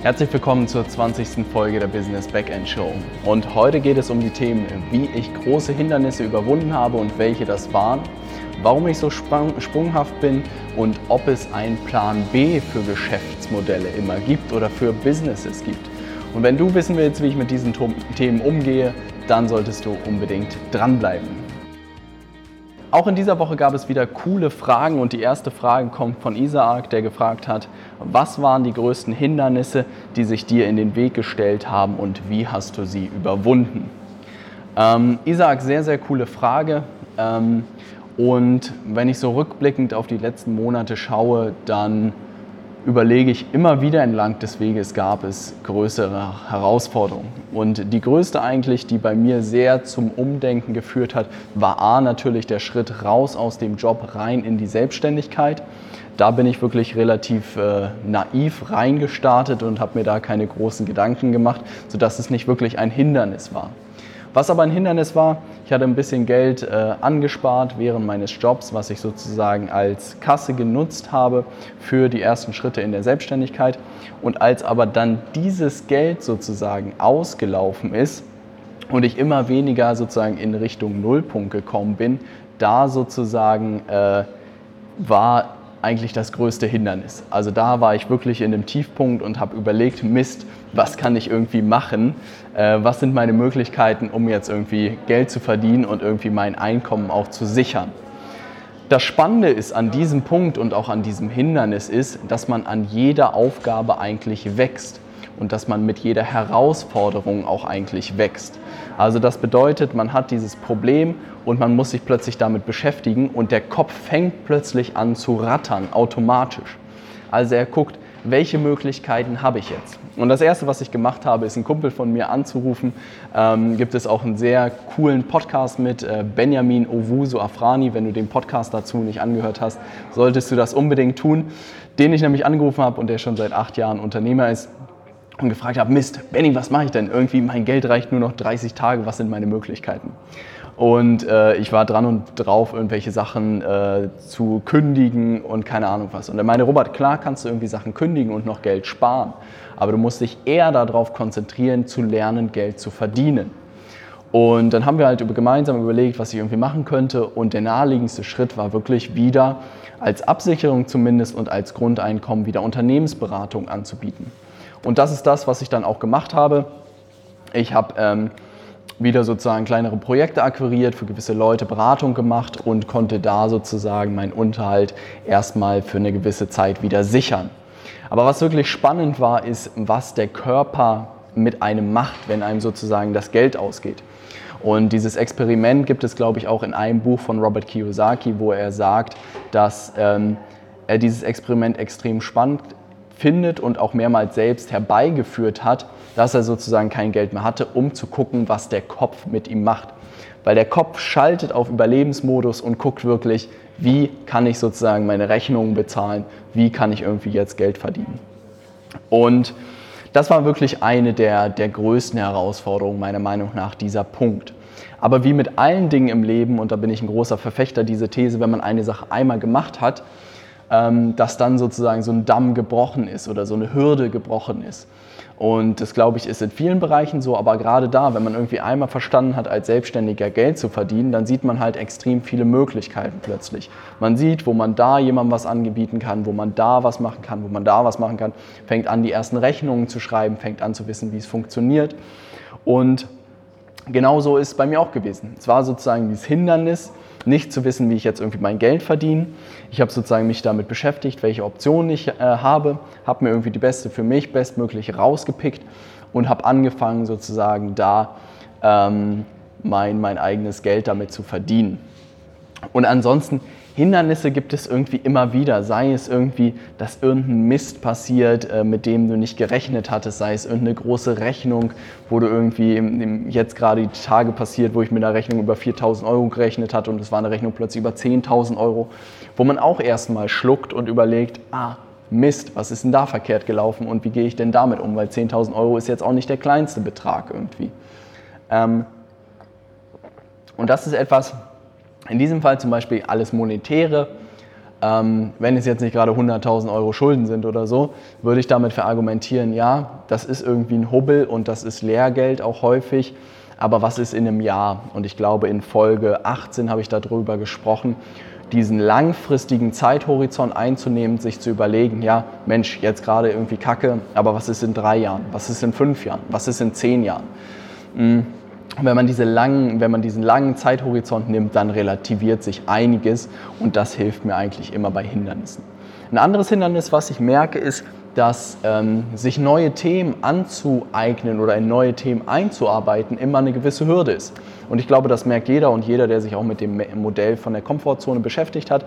Herzlich willkommen zur 20. Folge der Business Backend Show. Und heute geht es um die Themen, wie ich große Hindernisse überwunden habe und welche das waren, warum ich so sprunghaft bin und ob es einen Plan B für Geschäftsmodelle immer gibt oder für Businesses gibt. Und wenn du wissen willst, wie ich mit diesen Themen umgehe, dann solltest du unbedingt dranbleiben. Auch in dieser Woche gab es wieder coole Fragen und die erste Frage kommt von Isaac, der gefragt hat, was waren die größten Hindernisse, die sich dir in den Weg gestellt haben und wie hast du sie überwunden? Ähm, Isaac, sehr, sehr coole Frage. Ähm, und wenn ich so rückblickend auf die letzten Monate schaue, dann überlege ich immer wieder entlang des Weges gab es größere Herausforderungen. Und die größte eigentlich, die bei mir sehr zum Umdenken geführt hat, war A natürlich der Schritt raus aus dem Job rein in die Selbstständigkeit. Da bin ich wirklich relativ äh, naiv reingestartet und habe mir da keine großen Gedanken gemacht, sodass es nicht wirklich ein Hindernis war. Was aber ein Hindernis war, ich hatte ein bisschen Geld äh, angespart während meines Jobs, was ich sozusagen als Kasse genutzt habe für die ersten Schritte in der Selbstständigkeit. Und als aber dann dieses Geld sozusagen ausgelaufen ist und ich immer weniger sozusagen in Richtung Nullpunkt gekommen bin, da sozusagen äh, war eigentlich das größte Hindernis. Also da war ich wirklich in dem Tiefpunkt und habe überlegt, Mist, was kann ich irgendwie machen? Äh, was sind meine Möglichkeiten, um jetzt irgendwie Geld zu verdienen und irgendwie mein Einkommen auch zu sichern? Das Spannende ist an diesem Punkt und auch an diesem Hindernis ist, dass man an jeder Aufgabe eigentlich wächst und dass man mit jeder Herausforderung auch eigentlich wächst. Also das bedeutet, man hat dieses Problem und man muss sich plötzlich damit beschäftigen und der Kopf fängt plötzlich an zu rattern, automatisch. Also er guckt, welche Möglichkeiten habe ich jetzt? Und das Erste, was ich gemacht habe, ist einen Kumpel von mir anzurufen. Ähm, gibt es auch einen sehr coolen Podcast mit äh, Benjamin Owusu Afrani. Wenn du den Podcast dazu nicht angehört hast, solltest du das unbedingt tun. Den ich nämlich angerufen habe und der schon seit acht Jahren Unternehmer ist und gefragt habe, Mist, Benny, was mache ich denn? Irgendwie mein Geld reicht nur noch 30 Tage, was sind meine Möglichkeiten? Und äh, ich war dran und drauf, irgendwelche Sachen äh, zu kündigen und keine Ahnung was. Und er meinte, Robert, klar kannst du irgendwie Sachen kündigen und noch Geld sparen, aber du musst dich eher darauf konzentrieren, zu lernen, Geld zu verdienen. Und dann haben wir halt gemeinsam überlegt, was ich irgendwie machen könnte. Und der naheliegendste Schritt war wirklich wieder als Absicherung zumindest und als Grundeinkommen wieder Unternehmensberatung anzubieten. Und das ist das, was ich dann auch gemacht habe. Ich habe ähm, wieder sozusagen kleinere Projekte akquiriert, für gewisse Leute Beratung gemacht und konnte da sozusagen meinen Unterhalt erstmal für eine gewisse Zeit wieder sichern. Aber was wirklich spannend war, ist, was der Körper mit einem macht, wenn einem sozusagen das Geld ausgeht. Und dieses Experiment gibt es, glaube ich, auch in einem Buch von Robert Kiyosaki, wo er sagt, dass ähm, er dieses Experiment extrem spannend findet und auch mehrmals selbst herbeigeführt hat, dass er sozusagen kein Geld mehr hatte, um zu gucken, was der Kopf mit ihm macht. Weil der Kopf schaltet auf Überlebensmodus und guckt wirklich, wie kann ich sozusagen meine Rechnungen bezahlen, wie kann ich irgendwie jetzt Geld verdienen. Und das war wirklich eine der, der größten Herausforderungen meiner Meinung nach, dieser Punkt. Aber wie mit allen Dingen im Leben, und da bin ich ein großer Verfechter dieser These, wenn man eine Sache einmal gemacht hat, dass dann sozusagen so ein Damm gebrochen ist oder so eine Hürde gebrochen ist. Und das, glaube ich, ist in vielen Bereichen so, aber gerade da, wenn man irgendwie einmal verstanden hat, als Selbstständiger Geld zu verdienen, dann sieht man halt extrem viele Möglichkeiten plötzlich. Man sieht, wo man da jemandem was anbieten kann, wo man da was machen kann, wo man da was machen kann, fängt an, die ersten Rechnungen zu schreiben, fängt an zu wissen, wie es funktioniert. Und genauso ist es bei mir auch gewesen. Es war sozusagen dieses Hindernis, nicht zu wissen, wie ich jetzt irgendwie mein Geld verdiene. Ich habe sozusagen mich damit beschäftigt, welche Optionen ich äh, habe, habe mir irgendwie die beste für mich, bestmögliche rausgepickt und habe angefangen sozusagen da ähm, mein, mein eigenes Geld damit zu verdienen. Und ansonsten Hindernisse gibt es irgendwie immer wieder, sei es irgendwie, dass irgendein Mist passiert, äh, mit dem du nicht gerechnet hattest, sei es irgendeine große Rechnung, wo du irgendwie jetzt gerade die Tage passiert, wo ich mit einer Rechnung über 4000 Euro gerechnet hatte und es war eine Rechnung plötzlich über 10.000 Euro, wo man auch erstmal schluckt und überlegt, ah, Mist, was ist denn da verkehrt gelaufen und wie gehe ich denn damit um, weil 10.000 Euro ist jetzt auch nicht der kleinste Betrag irgendwie. Ähm, und das ist etwas, in diesem Fall zum Beispiel alles Monetäre ähm, wenn es jetzt nicht gerade 100.000 Euro Schulden sind oder so, würde ich damit verargumentieren, ja, das ist irgendwie ein Hubbel und das ist Lehrgeld auch häufig. Aber was ist in einem Jahr? Und ich glaube, in Folge 18 habe ich darüber gesprochen, diesen langfristigen Zeithorizont einzunehmen, sich zu überlegen, ja, Mensch, jetzt gerade irgendwie Kacke, aber was ist in drei Jahren? Was ist in fünf Jahren? Was ist in zehn Jahren? Mhm wenn man, diese langen, wenn man diesen langen Zeithorizont nimmt, dann relativiert sich einiges und das hilft mir eigentlich immer bei Hindernissen. Ein anderes Hindernis, was ich merke, ist, dass ähm, sich neue Themen anzueignen oder in neue Themen einzuarbeiten immer eine gewisse Hürde ist. Und ich glaube, das merkt jeder und jeder, der sich auch mit dem Modell von der Komfortzone beschäftigt hat.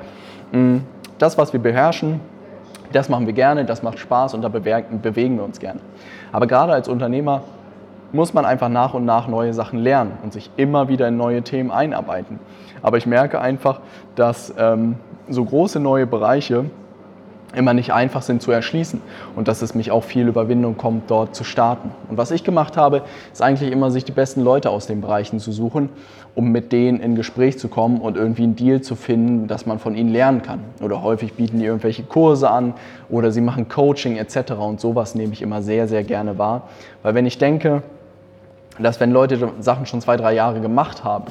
Mm, das, was wir beherrschen, das machen wir gerne, das macht Spaß und da bewegen wir uns gerne. Aber gerade als Unternehmer muss man einfach nach und nach neue Sachen lernen und sich immer wieder in neue Themen einarbeiten. Aber ich merke einfach, dass ähm, so große neue Bereiche immer nicht einfach sind zu erschließen und dass es mich auch viel Überwindung kommt, dort zu starten. Und was ich gemacht habe, ist eigentlich immer, sich die besten Leute aus den Bereichen zu suchen, um mit denen in Gespräch zu kommen und irgendwie einen Deal zu finden, dass man von ihnen lernen kann. Oder häufig bieten die irgendwelche Kurse an oder sie machen Coaching etc. Und sowas nehme ich immer sehr, sehr gerne wahr. Weil wenn ich denke, dass wenn Leute Sachen schon zwei, drei Jahre gemacht haben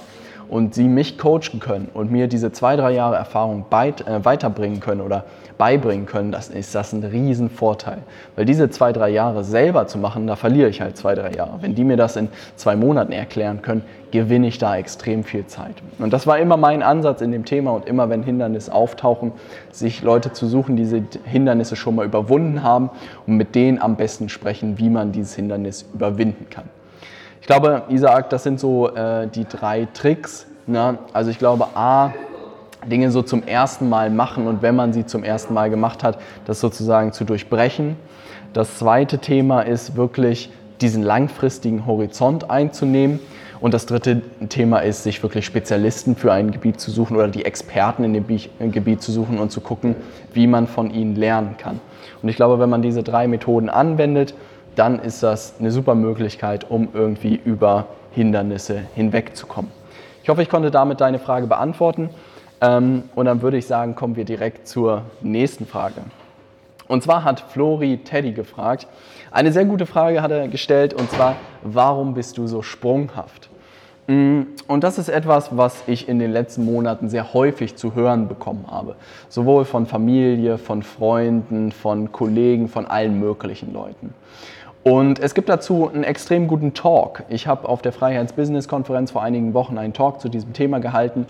und sie mich coachen können und mir diese zwei, drei Jahre Erfahrung beit, äh, weiterbringen können oder beibringen können, dann ist das ein Riesenvorteil. Weil diese zwei, drei Jahre selber zu machen, da verliere ich halt zwei, drei Jahre. Wenn die mir das in zwei Monaten erklären können, gewinne ich da extrem viel Zeit. Und das war immer mein Ansatz in dem Thema und immer wenn Hindernisse auftauchen, sich Leute zu suchen, die diese Hindernisse schon mal überwunden haben und mit denen am besten sprechen, wie man dieses Hindernis überwinden kann. Ich glaube, Isaac, das sind so äh, die drei Tricks. Ne? Also ich glaube, A, Dinge so zum ersten Mal machen und wenn man sie zum ersten Mal gemacht hat, das sozusagen zu durchbrechen. Das zweite Thema ist wirklich diesen langfristigen Horizont einzunehmen. Und das dritte Thema ist, sich wirklich Spezialisten für ein Gebiet zu suchen oder die Experten in dem Gebiet zu suchen und zu gucken, wie man von ihnen lernen kann. Und ich glaube, wenn man diese drei Methoden anwendet, dann ist das eine super Möglichkeit, um irgendwie über Hindernisse hinwegzukommen. Ich hoffe, ich konnte damit deine Frage beantworten. Ähm, und dann würde ich sagen, kommen wir direkt zur nächsten Frage. Und zwar hat Flori Teddy gefragt, eine sehr gute Frage hat er gestellt, und zwar, warum bist du so sprunghaft? Mm, und das ist etwas, was ich in den letzten Monaten sehr häufig zu hören bekommen habe. Sowohl von Familie, von Freunden, von Kollegen, von allen möglichen Leuten. Und es gibt dazu einen extrem guten Talk. Ich habe auf der Freiheits-Business-Konferenz vor einigen Wochen einen Talk zu diesem Thema gehalten.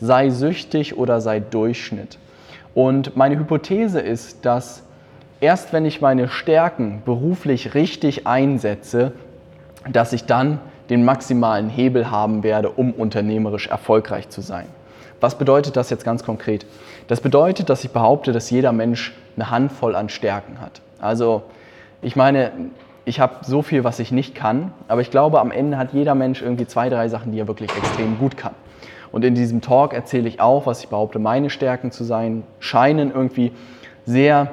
Sei süchtig oder sei Durchschnitt. Und meine Hypothese ist, dass erst wenn ich meine Stärken beruflich richtig einsetze, dass ich dann den maximalen Hebel haben werde, um unternehmerisch erfolgreich zu sein. Was bedeutet das jetzt ganz konkret? Das bedeutet, dass ich behaupte, dass jeder Mensch eine Handvoll an Stärken hat. Also ich meine, ich habe so viel, was ich nicht kann, aber ich glaube, am Ende hat jeder Mensch irgendwie zwei, drei Sachen, die er wirklich extrem gut kann. Und in diesem Talk erzähle ich auch, was ich behaupte, meine Stärken zu sein, scheinen irgendwie sehr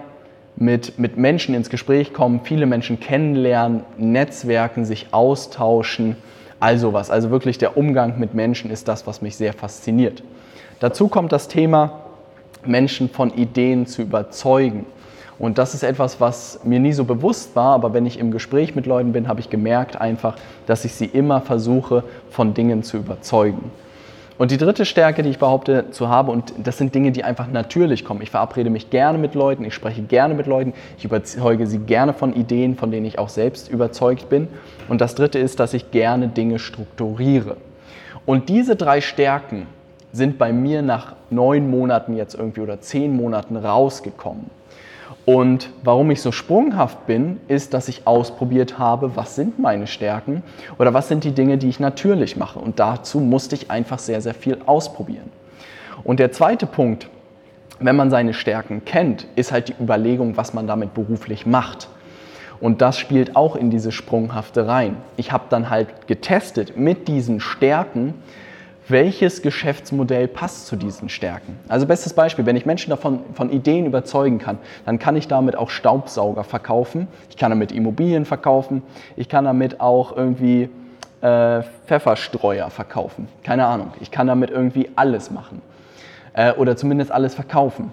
mit, mit Menschen ins Gespräch kommen, viele Menschen kennenlernen, Netzwerken, sich austauschen, also was. Also wirklich der Umgang mit Menschen ist das, was mich sehr fasziniert. Dazu kommt das Thema, Menschen von Ideen zu überzeugen. Und das ist etwas, was mir nie so bewusst war, aber wenn ich im Gespräch mit Leuten bin, habe ich gemerkt einfach, dass ich sie immer versuche, von Dingen zu überzeugen. Und die dritte Stärke, die ich behaupte zu haben, und das sind Dinge, die einfach natürlich kommen. Ich verabrede mich gerne mit Leuten, ich spreche gerne mit Leuten, ich überzeuge sie gerne von Ideen, von denen ich auch selbst überzeugt bin. Und das dritte ist, dass ich gerne Dinge strukturiere. Und diese drei Stärken sind bei mir nach neun Monaten jetzt irgendwie oder zehn Monaten rausgekommen. Und warum ich so sprunghaft bin, ist, dass ich ausprobiert habe, was sind meine Stärken oder was sind die Dinge, die ich natürlich mache. Und dazu musste ich einfach sehr, sehr viel ausprobieren. Und der zweite Punkt, wenn man seine Stärken kennt, ist halt die Überlegung, was man damit beruflich macht. Und das spielt auch in diese Sprunghafte rein. Ich habe dann halt getestet mit diesen Stärken, welches Geschäftsmodell passt zu diesen Stärken. Also bestes Beispiel, wenn ich Menschen davon von Ideen überzeugen kann, dann kann ich damit auch Staubsauger verkaufen, ich kann damit Immobilien verkaufen, ich kann damit auch irgendwie äh, Pfefferstreuer verkaufen, keine Ahnung, ich kann damit irgendwie alles machen äh, oder zumindest alles verkaufen.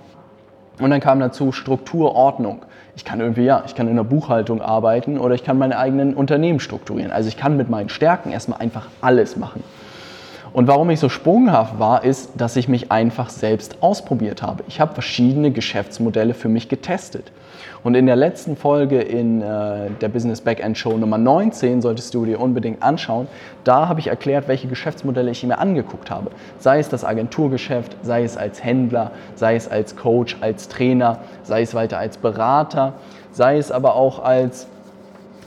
Und dann kam dazu Struktur, Ordnung. Ich kann irgendwie, ja, ich kann in der Buchhaltung arbeiten oder ich kann meine eigenen Unternehmen strukturieren. Also ich kann mit meinen Stärken erstmal einfach alles machen. Und warum ich so sprunghaft war, ist, dass ich mich einfach selbst ausprobiert habe. Ich habe verschiedene Geschäftsmodelle für mich getestet. Und in der letzten Folge in äh, der Business Backend Show Nummer 19, solltest du dir unbedingt anschauen, da habe ich erklärt, welche Geschäftsmodelle ich mir angeguckt habe. Sei es das Agenturgeschäft, sei es als Händler, sei es als Coach, als Trainer, sei es weiter als Berater, sei es aber auch als,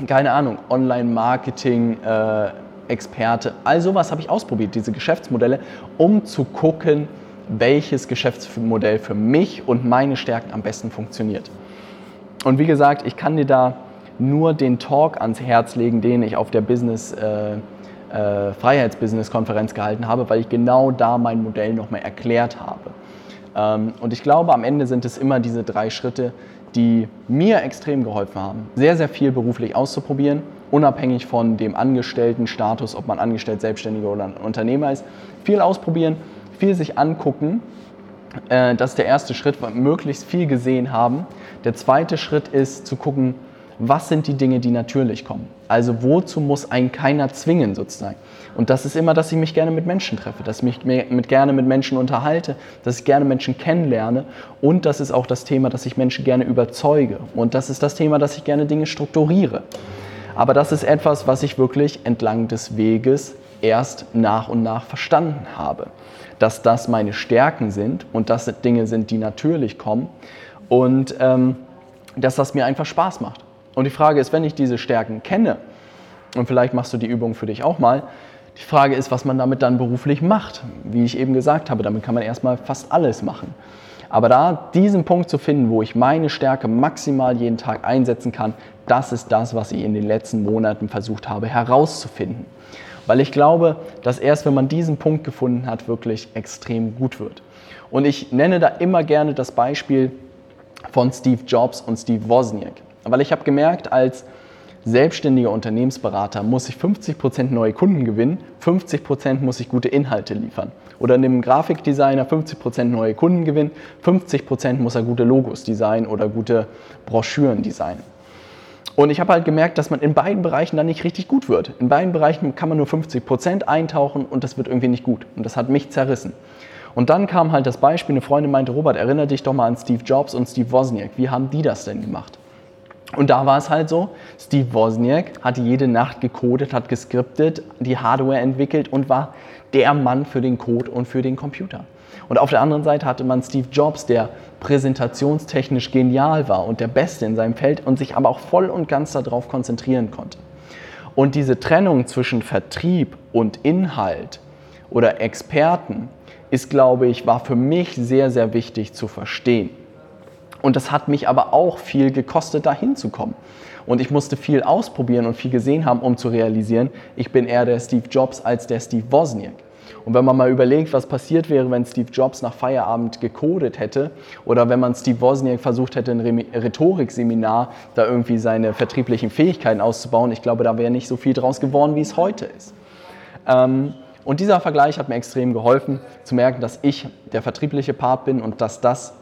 keine Ahnung, Online-Marketing. Äh, Experte. All sowas habe ich ausprobiert, diese Geschäftsmodelle, um zu gucken, welches Geschäftsmodell für mich und meine Stärken am besten funktioniert. Und wie gesagt, ich kann dir da nur den Talk ans Herz legen, den ich auf der Business äh, äh, Freiheitsbusiness-Konferenz gehalten habe, weil ich genau da mein Modell nochmal erklärt habe. Ähm, und ich glaube, am Ende sind es immer diese drei Schritte, die mir extrem geholfen haben, sehr, sehr viel beruflich auszuprobieren unabhängig von dem Angestelltenstatus, ob man angestellt, Selbstständiger oder Unternehmer ist, viel ausprobieren, viel sich angucken. Äh, das ist der erste Schritt, möglichst viel gesehen haben. Der zweite Schritt ist zu gucken, was sind die Dinge, die natürlich kommen. Also wozu muss ein keiner zwingen sozusagen. Und das ist immer, dass ich mich gerne mit Menschen treffe, dass ich mich mit, gerne mit Menschen unterhalte, dass ich gerne Menschen kennenlerne. Und das ist auch das Thema, dass ich Menschen gerne überzeuge. Und das ist das Thema, dass ich gerne Dinge strukturiere. Aber das ist etwas, was ich wirklich entlang des Weges erst nach und nach verstanden habe. Dass das meine Stärken sind und dass das Dinge sind, die natürlich kommen und ähm, dass das mir einfach Spaß macht. Und die Frage ist, wenn ich diese Stärken kenne, und vielleicht machst du die Übung für dich auch mal, die Frage ist, was man damit dann beruflich macht. Wie ich eben gesagt habe, damit kann man erstmal fast alles machen. Aber da diesen Punkt zu finden, wo ich meine Stärke maximal jeden Tag einsetzen kann, das ist das, was ich in den letzten Monaten versucht habe herauszufinden. Weil ich glaube, dass erst wenn man diesen Punkt gefunden hat, wirklich extrem gut wird. Und ich nenne da immer gerne das Beispiel von Steve Jobs und Steve Wozniak. Weil ich habe gemerkt, als selbstständiger Unternehmensberater muss ich 50% neue Kunden gewinnen, 50% muss ich gute Inhalte liefern. Oder einem Grafikdesigner 50% neue Kunden gewinnen, 50% muss er gute Logos designen oder gute Broschüren designen. Und ich habe halt gemerkt, dass man in beiden Bereichen dann nicht richtig gut wird. In beiden Bereichen kann man nur 50% eintauchen und das wird irgendwie nicht gut. Und das hat mich zerrissen. Und dann kam halt das Beispiel, eine Freundin meinte, Robert, erinnere dich doch mal an Steve Jobs und Steve Wozniak. Wie haben die das denn gemacht? Und da war es halt so, Steve Wozniak hat jede Nacht gecodet, hat geskriptet, die Hardware entwickelt und war der Mann für den Code und für den Computer. Und auf der anderen Seite hatte man Steve Jobs, der präsentationstechnisch genial war und der Beste in seinem Feld und sich aber auch voll und ganz darauf konzentrieren konnte. Und diese Trennung zwischen Vertrieb und Inhalt oder Experten ist, glaube ich, war für mich sehr, sehr wichtig zu verstehen. Und das hat mich aber auch viel gekostet, da hinzukommen. Und ich musste viel ausprobieren und viel gesehen haben, um zu realisieren, ich bin eher der Steve Jobs als der Steve Wozniak. Und wenn man mal überlegt, was passiert wäre, wenn Steve Jobs nach Feierabend gecodet hätte oder wenn man Steve Wozniak versucht hätte, ein Rhetorikseminar da irgendwie seine vertrieblichen Fähigkeiten auszubauen, ich glaube, da wäre nicht so viel draus geworden, wie es heute ist. Ähm, und dieser Vergleich hat mir extrem geholfen, zu merken, dass ich der vertriebliche Part bin und dass das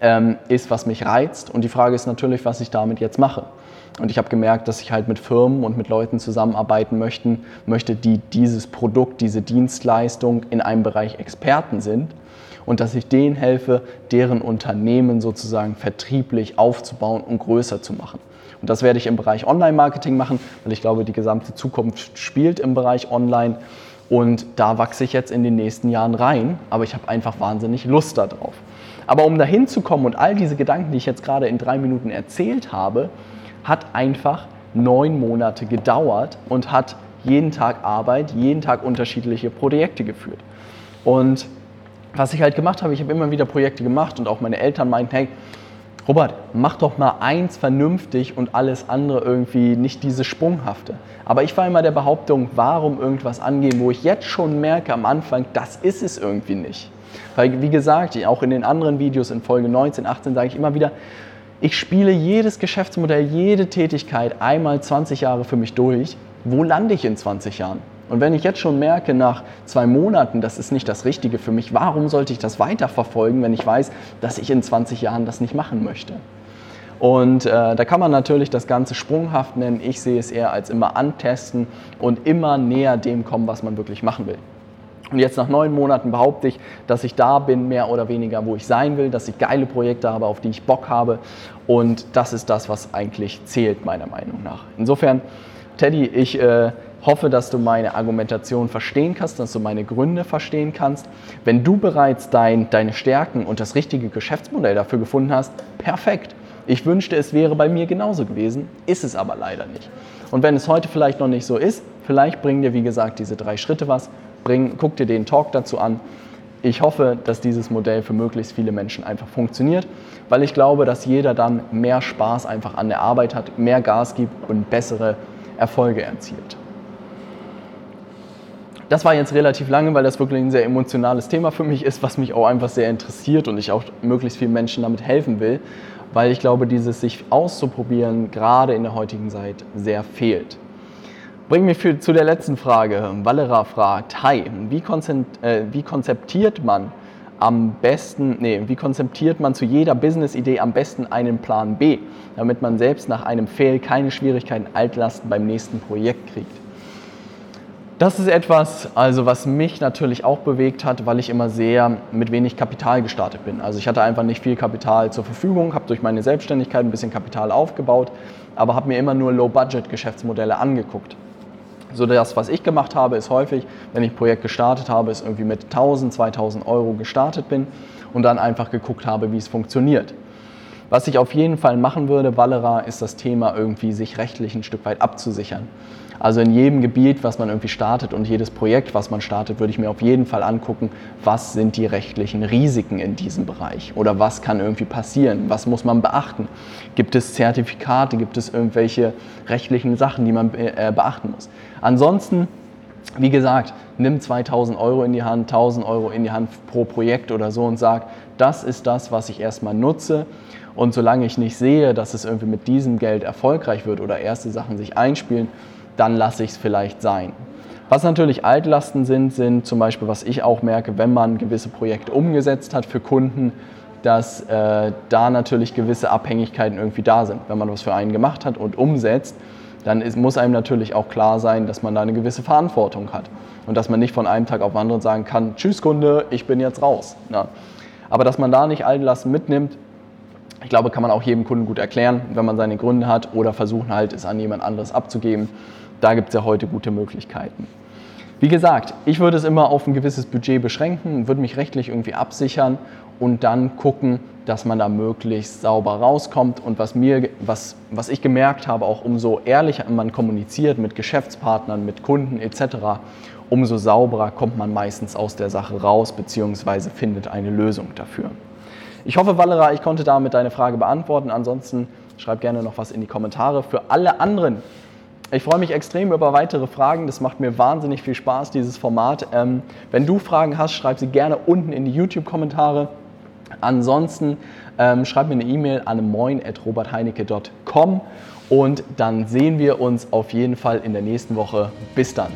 ähm, ist, was mich reizt. Und die Frage ist natürlich, was ich damit jetzt mache. Und ich habe gemerkt, dass ich halt mit Firmen und mit Leuten zusammenarbeiten möchten, möchte, die dieses Produkt, diese Dienstleistung in einem Bereich Experten sind und dass ich denen helfe, deren Unternehmen sozusagen vertrieblich aufzubauen und größer zu machen. Und das werde ich im Bereich Online-Marketing machen, weil ich glaube, die gesamte Zukunft spielt im Bereich Online. Und da wachse ich jetzt in den nächsten Jahren rein, aber ich habe einfach wahnsinnig Lust darauf. Aber um dahin zu kommen und all diese Gedanken, die ich jetzt gerade in drei Minuten erzählt habe, hat einfach neun Monate gedauert und hat jeden Tag Arbeit, jeden Tag unterschiedliche Projekte geführt. Und was ich halt gemacht habe, ich habe immer wieder Projekte gemacht und auch meine Eltern meinten, hey, Robert, mach doch mal eins vernünftig und alles andere irgendwie nicht diese Sprunghafte. Aber ich war immer der Behauptung, warum irgendwas angehen, wo ich jetzt schon merke am Anfang, das ist es irgendwie nicht. Weil, wie gesagt, auch in den anderen Videos in Folge 19, 18 sage ich immer wieder, ich spiele jedes Geschäftsmodell, jede Tätigkeit einmal 20 Jahre für mich durch. Wo lande ich in 20 Jahren? Und wenn ich jetzt schon merke, nach zwei Monaten, das ist nicht das Richtige für mich, warum sollte ich das weiterverfolgen, wenn ich weiß, dass ich in 20 Jahren das nicht machen möchte? Und äh, da kann man natürlich das Ganze sprunghaft nennen. Ich sehe es eher als immer antesten und immer näher dem kommen, was man wirklich machen will. Und jetzt nach neun Monaten behaupte ich, dass ich da bin, mehr oder weniger, wo ich sein will, dass ich geile Projekte habe, auf die ich Bock habe. Und das ist das, was eigentlich zählt, meiner Meinung nach. Insofern, Teddy, ich äh, hoffe, dass du meine Argumentation verstehen kannst, dass du meine Gründe verstehen kannst. Wenn du bereits dein, deine Stärken und das richtige Geschäftsmodell dafür gefunden hast, perfekt. Ich wünschte, es wäre bei mir genauso gewesen, ist es aber leider nicht. Und wenn es heute vielleicht noch nicht so ist, vielleicht bringen dir, wie gesagt, diese drei Schritte was. Bring, guck dir den Talk dazu an. Ich hoffe, dass dieses Modell für möglichst viele Menschen einfach funktioniert, weil ich glaube, dass jeder dann mehr Spaß einfach an der Arbeit hat, mehr Gas gibt und bessere Erfolge erzielt. Das war jetzt relativ lange, weil das wirklich ein sehr emotionales Thema für mich ist, was mich auch einfach sehr interessiert und ich auch möglichst vielen Menschen damit helfen will weil ich glaube, dieses sich auszuprobieren gerade in der heutigen Zeit sehr fehlt. Bringt mich für, zu der letzten Frage. Valera fragt, hi, wie, äh, wie konzeptiert man am besten, nee, wie konzeptiert man zu jeder Business-Idee am besten einen Plan B, damit man selbst nach einem Fail keine Schwierigkeiten, Altlasten beim nächsten Projekt kriegt? Das ist etwas, also was mich natürlich auch bewegt hat, weil ich immer sehr mit wenig Kapital gestartet bin. Also ich hatte einfach nicht viel Kapital zur Verfügung, habe durch meine Selbstständigkeit ein bisschen Kapital aufgebaut, aber habe mir immer nur Low-Budget-Geschäftsmodelle angeguckt. So das, was ich gemacht habe, ist häufig, wenn ich ein Projekt gestartet habe, ist irgendwie mit 1000, 2000 Euro gestartet bin und dann einfach geguckt habe, wie es funktioniert. Was ich auf jeden Fall machen würde, Valera, ist das Thema irgendwie sich rechtlich ein Stück weit abzusichern. Also in jedem Gebiet, was man irgendwie startet und jedes Projekt, was man startet, würde ich mir auf jeden Fall angucken, was sind die rechtlichen Risiken in diesem Bereich oder was kann irgendwie passieren, was muss man beachten. Gibt es Zertifikate, gibt es irgendwelche rechtlichen Sachen, die man äh, beachten muss. Ansonsten wie gesagt, nimm 2000 Euro in die Hand, 1000 Euro in die Hand pro Projekt oder so und sag, das ist das, was ich erstmal nutze. Und solange ich nicht sehe, dass es irgendwie mit diesem Geld erfolgreich wird oder erste Sachen sich einspielen, dann lasse ich es vielleicht sein. Was natürlich Altlasten sind, sind zum Beispiel, was ich auch merke, wenn man gewisse Projekte umgesetzt hat für Kunden, dass äh, da natürlich gewisse Abhängigkeiten irgendwie da sind. Wenn man was für einen gemacht hat und umsetzt, dann ist, muss einem natürlich auch klar sein, dass man da eine gewisse Verantwortung hat und dass man nicht von einem Tag auf den anderen sagen kann, tschüss Kunde, ich bin jetzt raus. Ja. Aber dass man da nicht Altlasten mitnimmt, ich glaube, kann man auch jedem Kunden gut erklären, wenn man seine Gründe hat oder versuchen halt, es an jemand anderes abzugeben. Da gibt es ja heute gute Möglichkeiten. Wie gesagt, ich würde es immer auf ein gewisses Budget beschränken, würde mich rechtlich irgendwie absichern und dann gucken, dass man da möglichst sauber rauskommt. Und was, mir, was, was ich gemerkt habe, auch umso ehrlicher man kommuniziert mit Geschäftspartnern, mit Kunden etc., umso sauberer kommt man meistens aus der Sache raus bzw. findet eine Lösung dafür. Ich hoffe, Valera, ich konnte damit deine Frage beantworten. Ansonsten schreib gerne noch was in die Kommentare. Für alle anderen ich freue mich extrem über weitere Fragen. Das macht mir wahnsinnig viel Spaß, dieses Format. Ähm, wenn du Fragen hast, schreib sie gerne unten in die YouTube-Kommentare. Ansonsten ähm, schreib mir eine E-Mail an moin.robertheinecke.com und dann sehen wir uns auf jeden Fall in der nächsten Woche. Bis dann.